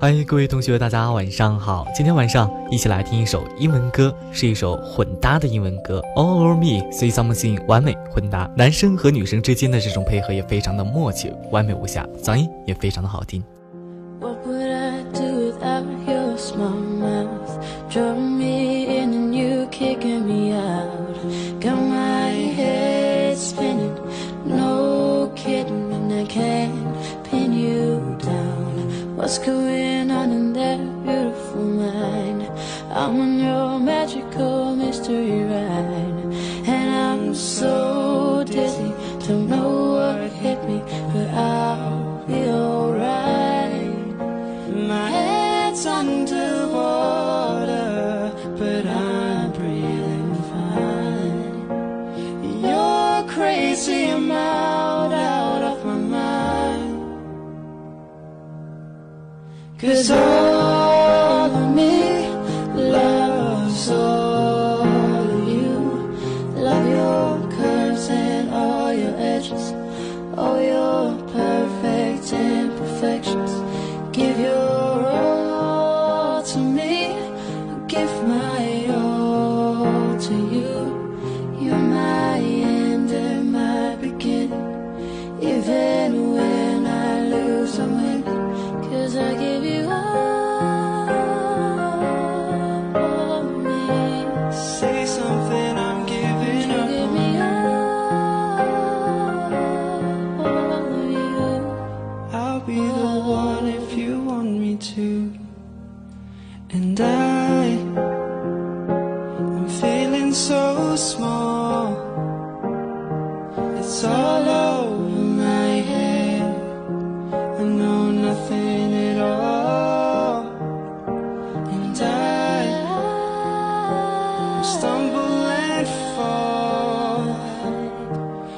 嗨，各位同学，大家晚上好。今天晚上一起来听一首英文歌，是一首混搭的英文歌。All over me, say something，完美混搭，男生和女生之间的这种配合也非常的默契，完美无瑕，嗓音也非常的好听。What's going On your magical mystery ride And I'm so dizzy, don't know what hit me But I'll be alright. My head's underwater But I'm breathing fine. You're crazy, I'm out, out of my mind. Cause all edges All oh, your perfect imperfections. Give your all to me. Give my And I, I'm feeling so small. It's all over my head. I know nothing at all. And I stumble and fall.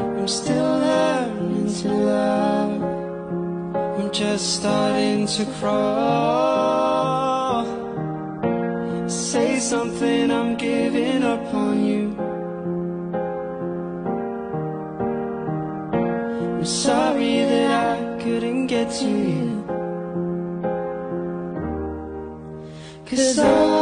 I'm still learning to love. I'm just starting to crawl. Something, I'm giving up on you. I'm sorry that I couldn't get to you. Cause all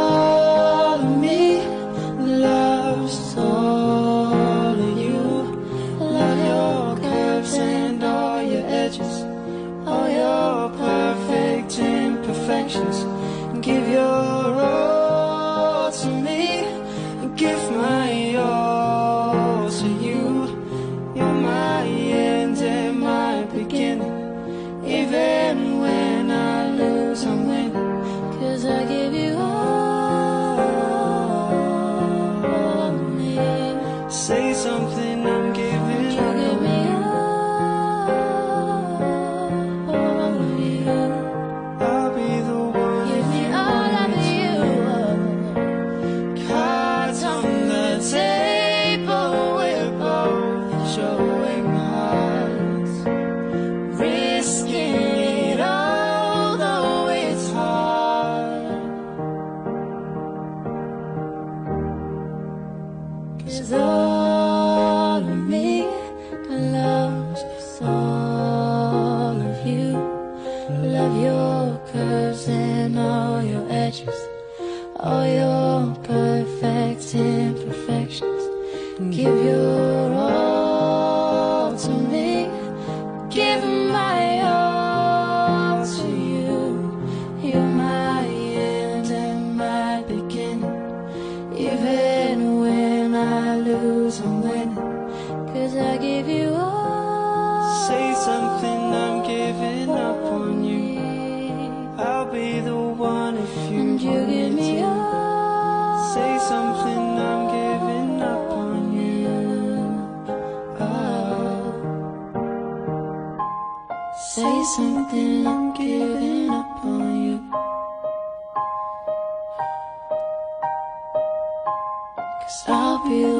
All of me loves all of you. Love your curves and all your edges All your perfect imperfections Give your Cause I give you all. Say something, I'm giving up on you. I'll be the one if you and you give me all. Say something, I'm giving up on you. Oh. Say something, I'm giving up on you. Cause I'll be